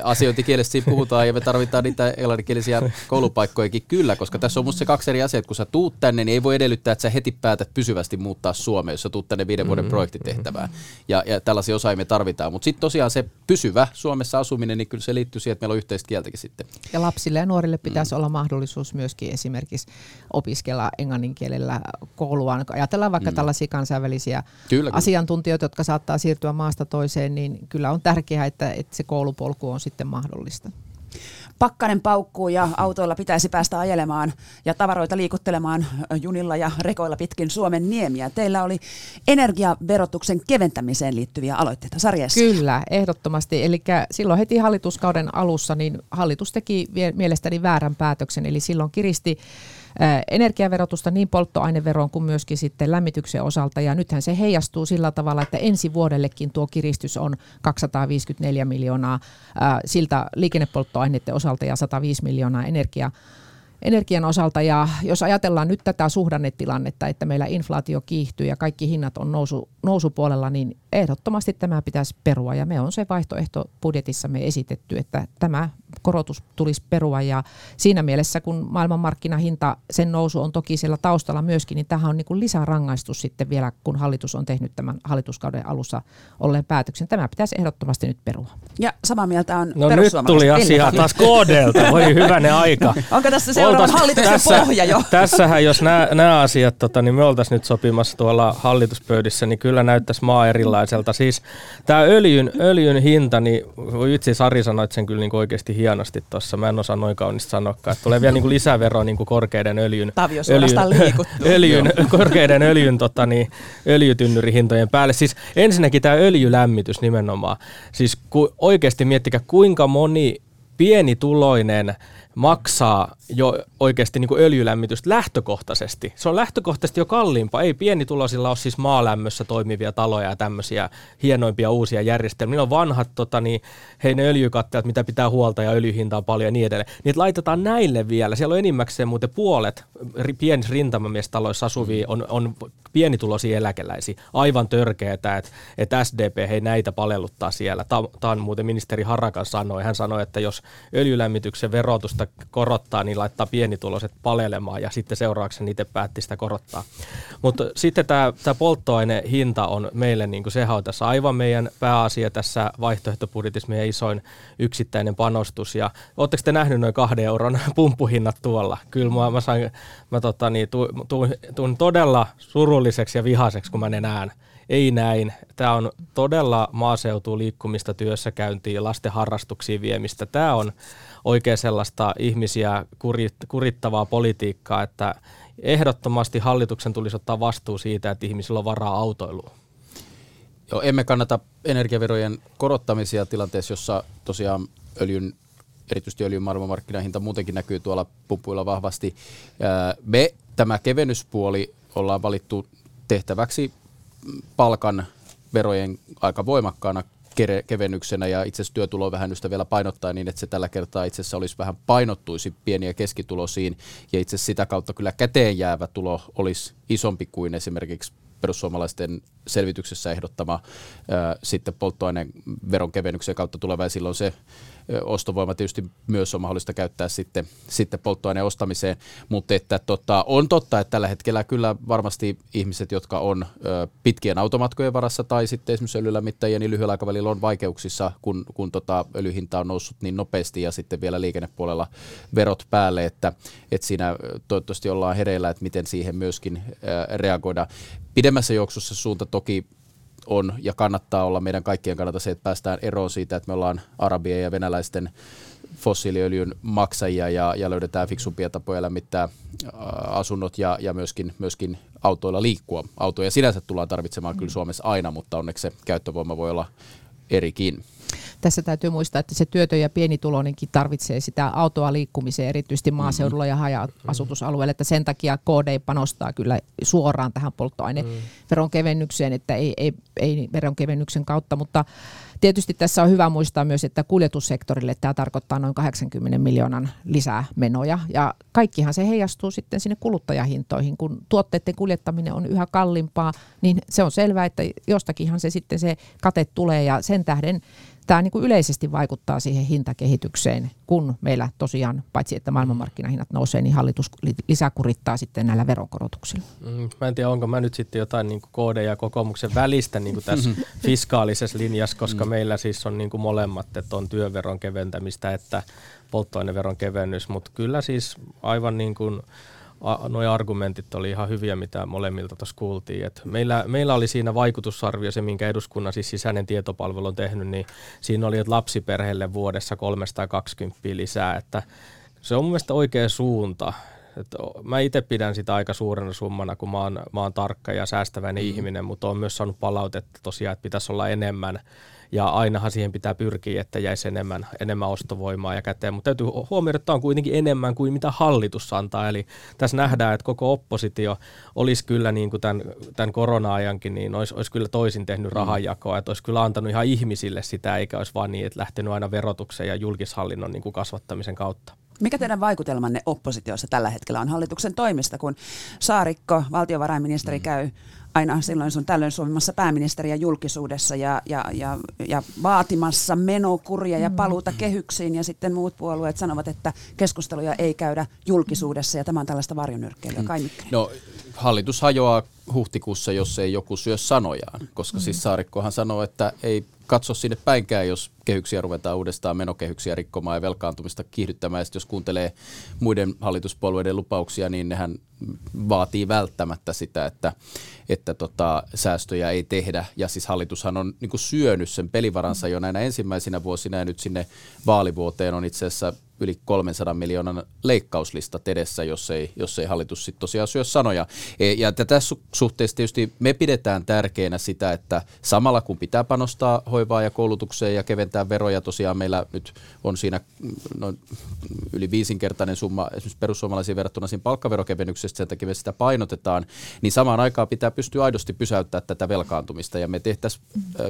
Asiointikielessä puhutaan ja me tarvitaan niitä englanninkielisiä koulupaikkojakin kyllä, koska tässä on musta se kaksi eri asiaa, kun sä tuut tänne, niin ei voi edellyttää, että sä heti päätät pysyvästi muuttaa Suomeen, jos sä tuut tänne viiden vuoden mm-hmm. Projektitehtävään. Ja, ja tällaisia osaajia me tarvitaan. Mutta sitten tosiaan se pysyvä Suomessa asuminen, niin kyllä se liittyy siihen, että meillä on yhteistä kieltäkin sitten. Ja lapsille ja nuorille pitäisi mm. olla mahdollisuus myöskin esimerkiksi opiskella englannin kielellä kouluaan. Ajatellaan vaikka mm. tällaisia kansainvälisiä kyllä, asiantuntijoita, jotka saattaa siirtyä maasta toiseen, niin kyllä on tärkeää, että, että se koulupolku on sitten mahdollista pakkanen paukkuu ja autoilla pitäisi päästä ajelemaan ja tavaroita liikuttelemaan junilla ja rekoilla pitkin Suomen niemiä. Teillä oli energiaverotuksen keventämiseen liittyviä aloitteita sarjassa. Kyllä, ehdottomasti. Eli silloin heti hallituskauden alussa niin hallitus teki mielestäni väärän päätöksen, eli silloin kiristi energiaverotusta niin polttoaineveroon kuin myöskin sitten lämmityksen osalta. Ja nythän se heijastuu sillä tavalla, että ensi vuodellekin tuo kiristys on 254 miljoonaa siltä liikennepolttoaineiden osalta ja 105 miljoonaa energia energian osalta. Ja jos ajatellaan nyt tätä suhdannetilannetta, että meillä inflaatio kiihtyy ja kaikki hinnat on nousu, nousupuolella, niin ehdottomasti tämä pitäisi perua. Ja me on se vaihtoehto budjetissamme esitetty, että tämä korotus tulisi perua. Ja siinä mielessä, kun maailmanmarkkinahinta, sen nousu on toki siellä taustalla myöskin, niin tähän on niin kuin lisärangaistus sitten vielä, kun hallitus on tehnyt tämän hallituskauden alussa olleen päätöksen. Tämä pitäisi ehdottomasti nyt perua. Ja samaa mieltä on No nyt tuli asiaa taas KDlta, voi hyvänen aika. Onko tässä hallituksen tässä, pohja jo? Tässähän, jos nämä asiat, tota, niin me oltaisiin nyt sopimassa tuolla hallituspöydissä, niin kyllä näyttäisi maa erilaiselta. Siis tämä öljyn, öljyn hinta, niin itse Sari sanoit sen kyllä niin oikeasti hienosti tuossa. Mä en osaa noin kaunista sanoakaan. Että tulee vielä niin kuin lisävero niin kuin korkeiden öljyn, öljyn, öljyn, korkeiden öljyn tota, niin, öljytynnyrihintojen päälle. Siis ensinnäkin tämä öljylämmitys nimenomaan. Siis ku, oikeasti miettikää, kuinka moni pienituloinen maksaa jo oikeasti niin kuin öljylämmitystä lähtökohtaisesti. Se on lähtökohtaisesti jo kalliimpaa. Ei pienituloisilla ole siis maalämmössä toimivia taloja ja tämmöisiä hienoimpia uusia järjestelmiä. Niillä on vanhat tota, niin, heidän öljykatteet, mitä pitää huolta ja öljyhinta on paljon ja niin edelleen. Niitä laitetaan näille vielä. Siellä on enimmäkseen muuten puolet pienissä rintamamiestaloissa asuvia on, on pienituloisia eläkeläisiä. Aivan törkeetä, että, että SDP hei näitä palelluttaa siellä. Tämä on muuten ministeri Harakan sanoi. Hän sanoi, että jos öljylämmityksen verotusta korottaa, niin laittaa pienituloiset palelemaan ja sitten seuraavaksi niitä päätti sitä korottaa. Mutta sitten tämä, tämä polttoainehinta on meille, niin kuin sehän on tässä aivan meidän pääasia tässä vaihtoehtobudjetissa, meidän isoin yksittäinen panostus. Ja oletteko te nähnyt noin kahden euron pumppuhinnat tuolla? Kyllä mä, mä, sain, mä tota, niin, tuun, tuun, tuun todella surulliseksi ja vihaseksi, kun mä ne näen ei näin. Tämä on todella maaseutu liikkumista, työssäkäyntiä, lasten harrastuksiin viemistä. Tämä on oikein sellaista ihmisiä kurittavaa politiikkaa, että ehdottomasti hallituksen tulisi ottaa vastuu siitä, että ihmisillä on varaa autoiluun. Joo, emme kannata energiaverojen korottamisia tilanteessa, jossa tosiaan öljyn erityisesti öljyn maailmanmarkkinahinta muutenkin näkyy tuolla pupuilla vahvasti. Me tämä kevennyspuoli ollaan valittu tehtäväksi palkan verojen aika voimakkaana kevennyksenä ja itse asiassa työtulovähennystä vielä painottaa niin, että se tällä kertaa itse asiassa olisi vähän painottuisi pieni- ja keskitulosiin ja itse asiassa sitä kautta kyllä käteen jäävä tulo olisi isompi kuin esimerkiksi perussuomalaisten selvityksessä ehdottama ää, sitten polttoaineen veron kevennyksen kautta tuleva. Ja silloin se ostovoima tietysti myös on mahdollista käyttää sitten, sitten polttoaineen ostamiseen, mutta että tota, on totta, että tällä hetkellä kyllä varmasti ihmiset, jotka on ö, pitkien automatkojen varassa tai sitten esimerkiksi öljylämmittäjien, niin lyhyellä aikavälillä on vaikeuksissa, kun, kun tota, öljyhinta on noussut niin nopeasti ja sitten vielä liikennepuolella verot päälle, että, että siinä toivottavasti ollaan hereillä, että miten siihen myöskin ö, reagoida. Pidemmässä juoksussa suunta toki on ja kannattaa olla meidän kaikkien kannalta se, että päästään eroon siitä, että me ollaan arabien ja venäläisten fossiiliöljyn maksajia ja, ja löydetään fiksumpia tapoja lämmittää asunnot ja, ja myöskin, myöskin autoilla liikkua. Autoja sinänsä tullaan tarvitsemaan mm. kyllä Suomessa aina, mutta onneksi se käyttövoima voi olla erikin. Tässä täytyy muistaa, että se työtön ja pienituloinenkin tarvitsee sitä autoa liikkumiseen, erityisesti mm-hmm. maaseudulla ja haja-asutusalueella, että sen takia KD panostaa kyllä suoraan tähän polttoaineveron kevennykseen, että ei, ei, ei veronkevennyksen kautta, mutta Tietysti tässä on hyvä muistaa myös, että kuljetussektorille tämä tarkoittaa noin 80 miljoonan lisää menoja ja kaikkihan se heijastuu sitten sinne kuluttajahintoihin. Kun tuotteiden kuljettaminen on yhä kalliimpaa, niin se on selvää, että jostakinhan se sitten se kate tulee ja sen tähden tämä niin kuin yleisesti vaikuttaa siihen hintakehitykseen, kun meillä tosiaan, paitsi että maailmanmarkkinahinnat nousee, niin hallitus lisäkurittaa sitten näillä veronkorotuksilla. Mm, mä en tiedä, onko mä nyt sitten jotain niin kuin KD ja kokoomuksen välistä niin kuin tässä fiskaalisessa linjassa, koska mm. meillä siis on niin kuin molemmat, että on työveron keventämistä, että polttoaineveron kevennys, mutta kyllä siis aivan niin kuin nuo argumentit oli ihan hyviä, mitä molemmilta tuossa kuultiin. Et meillä, meillä oli siinä vaikutusarvio, se minkä eduskunnan siis sisäinen tietopalvelu on tehnyt, niin siinä oli, että lapsiperheelle vuodessa 320 lisää, että se on mun mielestä oikea suunta. Et mä itse pidän sitä aika suurena summana, kun mä oon, mä oon tarkka ja säästäväinen mm. ihminen, mutta on myös saanut palautetta tosiaan, että pitäisi olla enemmän ja ainahan siihen pitää pyrkiä, että jäisi enemmän, enemmän ostovoimaa ja käteen, mutta täytyy huomioida, että on kuitenkin enemmän kuin mitä hallitus antaa, eli tässä nähdään, että koko oppositio olisi kyllä niin kuin tämän, tämän korona-ajankin, niin olisi, olisi kyllä toisin tehnyt mm. rahanjakoa, että olisi kyllä antanut ihan ihmisille sitä, eikä olisi vaan niin, että lähtenyt aina verotuksen ja julkishallinnon niin kuin kasvattamisen kautta. Mikä teidän vaikutelmanne oppositiossa tällä hetkellä on hallituksen toimista, kun Saarikko, valtiovarainministeri, mm. käy aina silloin sun tällöin suomimassa pääministeriä julkisuudessa ja, ja, ja, ja vaatimassa menokuria ja mm. paluuta kehyksiin ja sitten muut puolueet sanovat, että keskusteluja ei käydä julkisuudessa ja tämä on tällaista varjonyrkkeilyä. Kai mm. No hallitus hajoaa huhtikuussa, jos ei joku syö sanojaan, koska mm. siis Saarikkohan sanoo, että ei katso sinne päinkään, jos kehyksiä ruvetaan uudestaan menokehyksiä rikkomaan ja velkaantumista kiihdyttämään. Ja jos kuuntelee muiden hallituspuolueiden lupauksia, niin nehän vaatii välttämättä sitä, että, että tota, säästöjä ei tehdä. Ja siis hallitushan on niin syönyt sen pelivaransa jo näinä ensimmäisinä vuosina ja nyt sinne vaalivuoteen on itse asiassa yli 300 miljoonan leikkauslista edessä, jos ei, jos ei hallitus sitten tosiaan syö sanoja. E, ja tässä suhteessa tietysti me pidetään tärkeänä sitä, että samalla kun pitää panostaa hoivaa ja koulutukseen ja keventää veroja, tosiaan meillä nyt on siinä noin yli viisinkertainen summa esimerkiksi perussuomalaisiin verrattuna siinä palkkaverokevennyksestä, sen takia me sitä painotetaan, niin samaan aikaan pitää pystyä aidosti pysäyttää tätä velkaantumista. Ja me tehtäisiin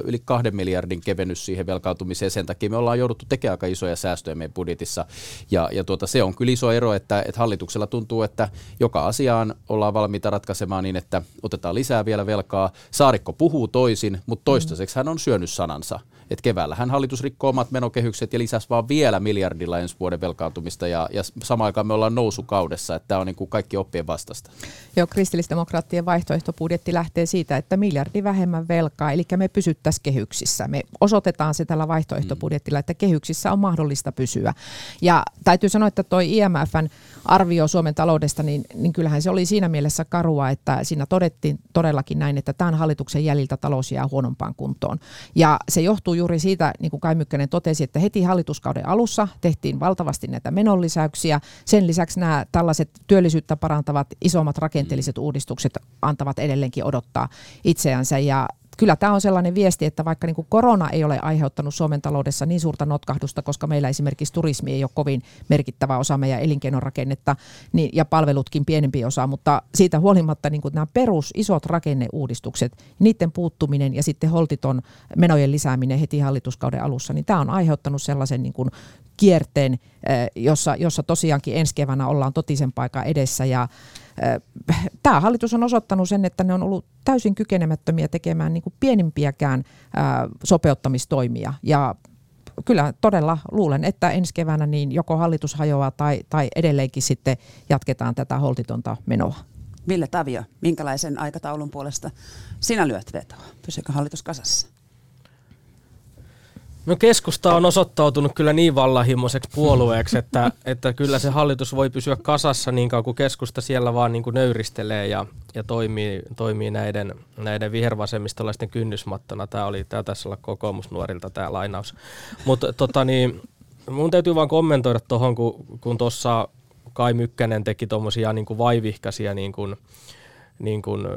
yli kahden miljardin kevennys siihen velkaantumiseen, sen takia me ollaan jouduttu tekemään aika isoja säästöjä meidän budjetissa ja, ja tuota, se on kyllä iso ero, että, että hallituksella tuntuu, että joka asiaan ollaan valmiita ratkaisemaan niin, että otetaan lisää vielä velkaa. Saarikko puhuu toisin, mutta toistaiseksi hän on syönyt sanansa. Että keväällähän hallitus rikkoo omat menokehykset ja lisäsi vaan vielä miljardilla ensi vuoden velkaantumista ja, ja samaan aikaan me ollaan nousukaudessa, että tämä on niin kuin kaikki oppien vastasta. Joo, kristillisdemokraattien vaihtoehtobudjetti lähtee siitä, että miljardi vähemmän velkaa, eli me pysyttäisiin kehyksissä. Me osoitetaan se tällä vaihtoehtobudjetilla, että kehyksissä on mahdollista pysyä. Ja täytyy sanoa, että tuo IMFn arvio Suomen taloudesta, niin, niin kyllähän se oli siinä mielessä karua, että siinä todettiin todellakin näin, että tämän hallituksen jäljiltä talous jää huonompaan kuntoon. Ja se johtuu juuri siitä, niin kuin Kai Mykkänen totesi, että heti hallituskauden alussa tehtiin valtavasti näitä menonlisäyksiä. Sen lisäksi nämä tällaiset työllisyyttä parantavat isommat rakenteelliset uudistukset antavat edelleenkin odottaa itseänsä. Ja kyllä tämä on sellainen viesti, että vaikka niin kuin korona ei ole aiheuttanut Suomen taloudessa niin suurta notkahdusta, koska meillä esimerkiksi turismi ei ole kovin merkittävä osa meidän elinkeinorakennetta niin, ja palvelutkin pienempi osa, mutta siitä huolimatta niin kuin nämä perus isot rakenneuudistukset, niiden puuttuminen ja sitten holtiton menojen lisääminen heti hallituskauden alussa, niin tämä on aiheuttanut sellaisen niin kuin kierteen, jossa, jossa tosiaankin ensi keväänä ollaan totisen paikan edessä ja Tämä hallitus on osoittanut sen, että ne on ollut täysin kykenemättömiä tekemään niin kuin pienimpiäkään sopeuttamistoimia. Ja kyllä todella luulen, että ensi keväänä niin joko hallitus hajoaa tai, tai edelleenkin sitten jatketaan tätä holtitonta menoa. Ville Tavio, minkälaisen aikataulun puolesta sinä lyöt vetoa? Pysyykö hallitus kasassa? No keskusta on osoittautunut kyllä niin vallahimoiseksi puolueeksi, että, että kyllä se hallitus voi pysyä kasassa niin kauan kuin keskusta siellä vaan niin kuin nöyristelee ja, ja toimii, toimii näiden, näiden vihervasemmistolaisten kynnysmattona. Tämä oli tämä tässä olla kokoomusnuorilta tämä lainaus. Mutta tota niin, mun täytyy vaan kommentoida tuohon, kun, kun tuossa Kai Mykkänen teki tuommoisia niin kuin vaivihkaisia niin kuin, niin kuin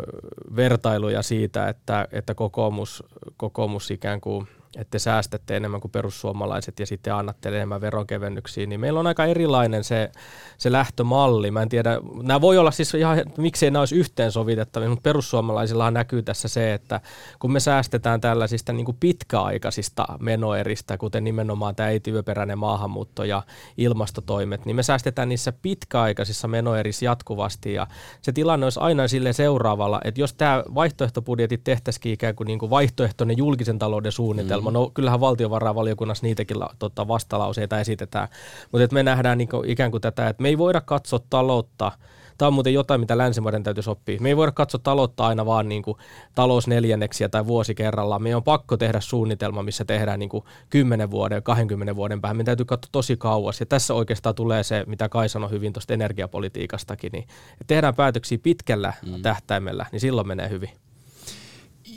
vertailuja siitä, että, että kokoomus, kokoomus ikään kuin – että te säästätte enemmän kuin perussuomalaiset ja sitten annatte enemmän veronkevennyksiä, niin meillä on aika erilainen se, se lähtömalli. Mä en tiedä, nämä voi olla siis ihan, miksei nämä olisi yhteensovitettavia, mutta perussuomalaisillahan näkyy tässä se, että kun me säästetään tällaisista niin kuin pitkäaikaisista menoeristä, kuten nimenomaan tämä ei-työperäinen maahanmuutto ja ilmastotoimet, niin me säästetään niissä pitkäaikaisissa menoerissä jatkuvasti ja se tilanne olisi aina sille seuraavalla, että jos tämä vaihtoehtobudjetit tehtäisiin ikään kuin, niin kuin vaihtoehtoinen julkisen talouden suunnitelma, suunnitelma. No kyllähän valtiovarainvaliokunnassa niitäkin tota, vastalauseita esitetään, mutta me nähdään niin kuin, ikään kuin tätä, että me ei voida katsoa taloutta Tämä on muuten jotain, mitä länsimaiden täytyisi oppia. Me ei voida katsoa taloutta aina vaan niin kuin talousneljänneksiä tai vuosi kerrallaan. Meidän on pakko tehdä suunnitelma, missä tehdään niin kuin 10 vuoden, 20 vuoden päähän. Meidän täytyy katsoa tosi kauas. Ja tässä oikeastaan tulee se, mitä Kai sanoi hyvin tuosta energiapolitiikastakin. Niin, että tehdään päätöksiä pitkällä mm. tähtäimellä, niin silloin menee hyvin.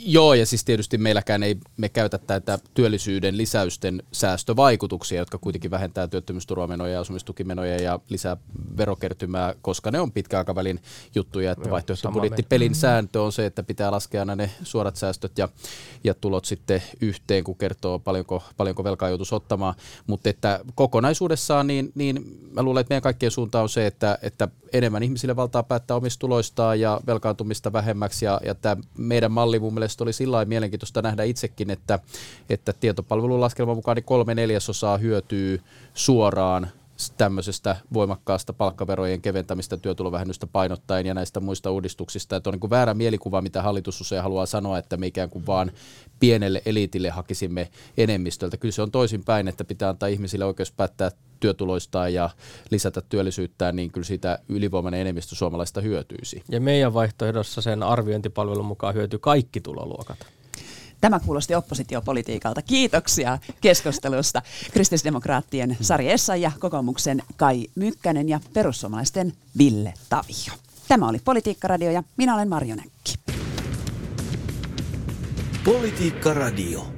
Joo, ja siis tietysti meilläkään ei me käytä tätä työllisyyden lisäysten säästövaikutuksia, jotka kuitenkin vähentää työttömyysturvamenoja ja asumistukimenoja ja lisää verokertymää, koska ne on pitkäaikavälin juttuja, että vaihtoehtobudjettipelin sääntö on se, että pitää laskea aina ne suorat säästöt ja, ja tulot sitten yhteen, kun kertoo paljonko, paljonko velkaa joutuisi ottamaan, mutta että kokonaisuudessaan niin, niin mä luulen, että meidän kaikkien suunta on se, että, että enemmän ihmisille valtaa päättää omista tuloistaan ja velkaantumista vähemmäksi. Ja, ja tämä meidän malli mun mielestä mielestä oli sillä mielenkiintoista nähdä itsekin, että, että tietopalvelun laskelman mukaan niin kolme neljäsosaa hyötyy suoraan tämmöisestä voimakkaasta palkkaverojen keventämistä työtulovähennystä painottaen ja näistä muista uudistuksista. Että on niin väärä mielikuva, mitä hallitus usein haluaa sanoa, että me ikään kuin vaan pienelle eliitille hakisimme enemmistöltä. Kyllä se on toisinpäin, että pitää antaa ihmisille oikeus päättää työtuloistaan ja lisätä työllisyyttään, niin kyllä siitä ylivoimainen enemmistö suomalaista hyötyisi. Ja meidän vaihtoehdossa sen arviointipalvelun mukaan hyötyy kaikki tuloluokat. Tämä kuulosti oppositiopolitiikalta. Kiitoksia keskustelusta. Kristillisdemokraattien Sari Essa ja kokoomuksen Kai Mykkänen ja perussuomalaisten Ville Tavio. Tämä oli Politiikka Radio ja minä olen Marjo Näkki. Politiikka Radio.